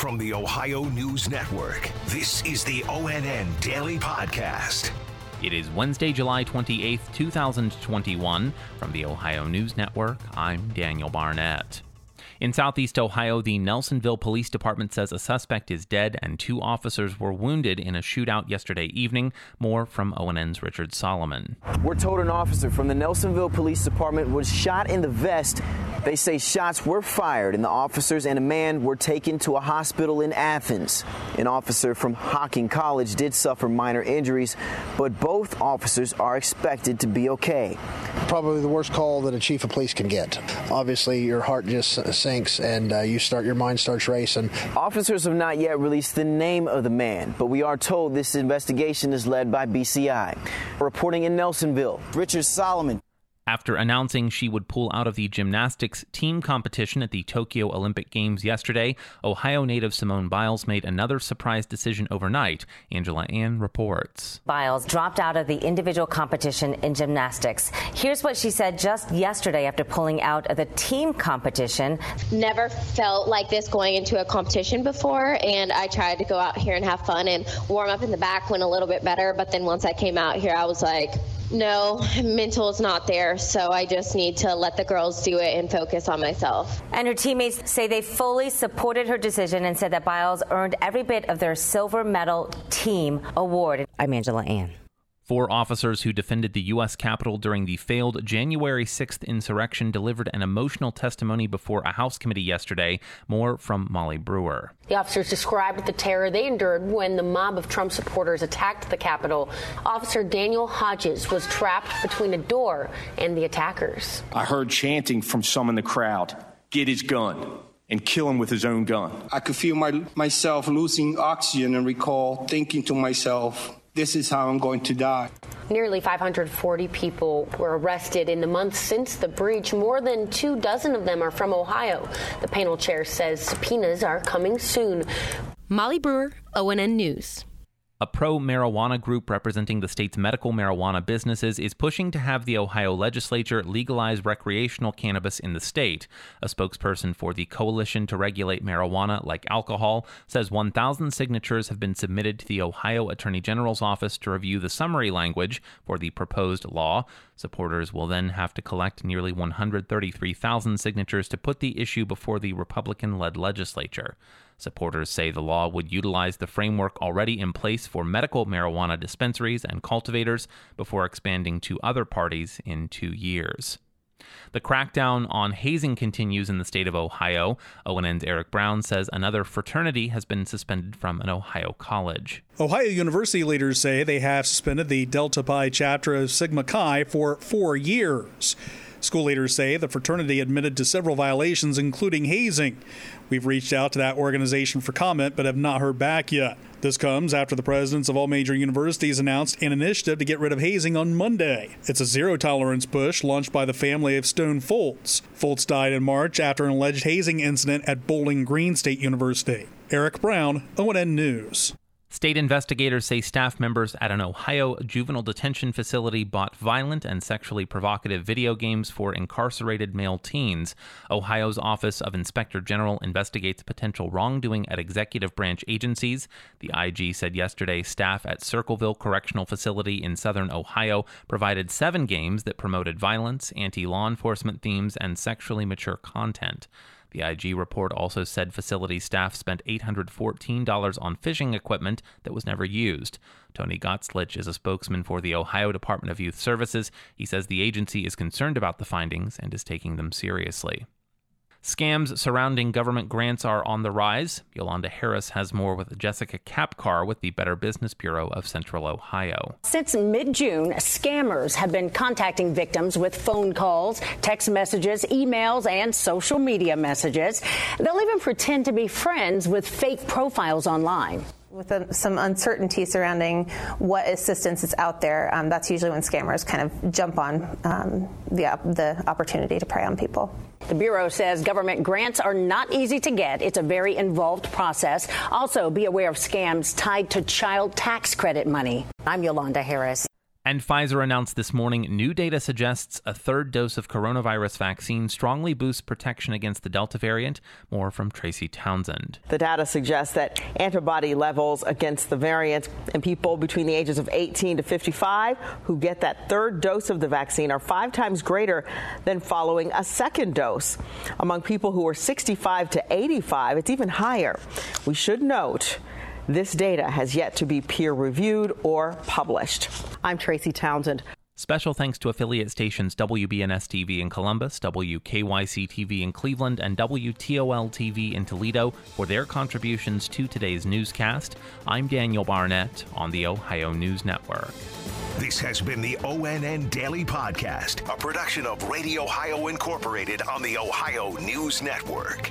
From the Ohio News Network, this is the ONN Daily Podcast. It is Wednesday, July 28th, 2021. From the Ohio News Network, I'm Daniel Barnett. In southeast Ohio, the Nelsonville Police Department says a suspect is dead and two officers were wounded in a shootout yesterday evening. More from ONN's Richard Solomon. We're told an officer from the Nelsonville Police Department was shot in the vest. They say shots were fired and the officers and a man were taken to a hospital in Athens. An officer from Hocking College did suffer minor injuries, but both officers are expected to be okay. Probably the worst call that a chief of police can get. Obviously, your heart just sinks and uh, you start your mind starts racing. Officers have not yet released the name of the man, but we are told this investigation is led by BCI. Reporting in Nelsonville, Richard Solomon. After announcing she would pull out of the gymnastics team competition at the Tokyo Olympic Games yesterday, Ohio native Simone Biles made another surprise decision overnight. Angela Ann reports. Biles dropped out of the individual competition in gymnastics. Here's what she said just yesterday after pulling out of the team competition. Never felt like this going into a competition before, and I tried to go out here and have fun and warm up in the back went a little bit better. But then once I came out here, I was like, no, mental is not there, so I just need to let the girls do it and focus on myself. And her teammates say they fully supported her decision and said that Biles earned every bit of their silver medal team award. I'm Angela Ann. Four officers who defended the U.S. Capitol during the failed January 6th insurrection delivered an emotional testimony before a House committee yesterday. More from Molly Brewer. The officers described the terror they endured when the mob of Trump supporters attacked the Capitol. Officer Daniel Hodges was trapped between a door and the attackers. I heard chanting from some in the crowd get his gun and kill him with his own gun. I could feel my, myself losing oxygen and recall thinking to myself, this is how I'm going to die. Nearly 540 people were arrested in the months since the breach. More than two dozen of them are from Ohio. The panel chair says subpoenas are coming soon. Molly Brewer, ONN News. A pro marijuana group representing the state's medical marijuana businesses is pushing to have the Ohio legislature legalize recreational cannabis in the state. A spokesperson for the Coalition to Regulate Marijuana Like Alcohol says 1,000 signatures have been submitted to the Ohio Attorney General's office to review the summary language for the proposed law. Supporters will then have to collect nearly 133,000 signatures to put the issue before the Republican led legislature. Supporters say the law would utilize the framework already in place for medical marijuana dispensaries and cultivators before expanding to other parties in two years. The crackdown on hazing continues in the state of Ohio. ONN's Eric Brown says another fraternity has been suspended from an Ohio college. Ohio University leaders say they have suspended the Delta Pi chapter of Sigma Chi for four years. School leaders say the fraternity admitted to several violations, including hazing. We've reached out to that organization for comment, but have not heard back yet. This comes after the presidents of all major universities announced an initiative to get rid of hazing on Monday. It's a zero tolerance push launched by the family of Stone Foltz. Foltz died in March after an alleged hazing incident at Bowling Green State University. Eric Brown, ONN News. State investigators say staff members at an Ohio juvenile detention facility bought violent and sexually provocative video games for incarcerated male teens. Ohio's Office of Inspector General investigates potential wrongdoing at executive branch agencies. The IG said yesterday staff at Circleville Correctional Facility in southern Ohio provided seven games that promoted violence, anti law enforcement themes, and sexually mature content. The IG report also said facility staff spent $814 on fishing equipment that was never used. Tony Gottslitch is a spokesman for the Ohio Department of Youth Services. He says the agency is concerned about the findings and is taking them seriously. Scams surrounding government grants are on the rise. Yolanda Harris has more with Jessica Kapkar with the Better Business Bureau of Central Ohio. Since mid June, scammers have been contacting victims with phone calls, text messages, emails, and social media messages. They'll even pretend to be friends with fake profiles online with a, some uncertainty surrounding what assistance is out there, um, that's usually when scammers kind of jump on um, the, the opportunity to prey on people. The Bureau says government grants are not easy to get. It's a very involved process. Also, be aware of scams tied to child tax credit money. I'm Yolanda Harris. And Pfizer announced this morning new data suggests a third dose of coronavirus vaccine strongly boosts protection against the Delta variant. More from Tracy Townsend. The data suggests that antibody levels against the variant in people between the ages of 18 to 55 who get that third dose of the vaccine are five times greater than following a second dose. Among people who are 65 to 85, it's even higher. We should note this data has yet to be peer reviewed or published. I'm Tracy Townsend. Special thanks to affiliate stations WBNS TV in Columbus, WKYC TV in Cleveland, and WTOL TV in Toledo for their contributions to today's newscast. I'm Daniel Barnett on the Ohio News Network. This has been the ONN Daily Podcast, a production of Radio Ohio Incorporated on the Ohio News Network.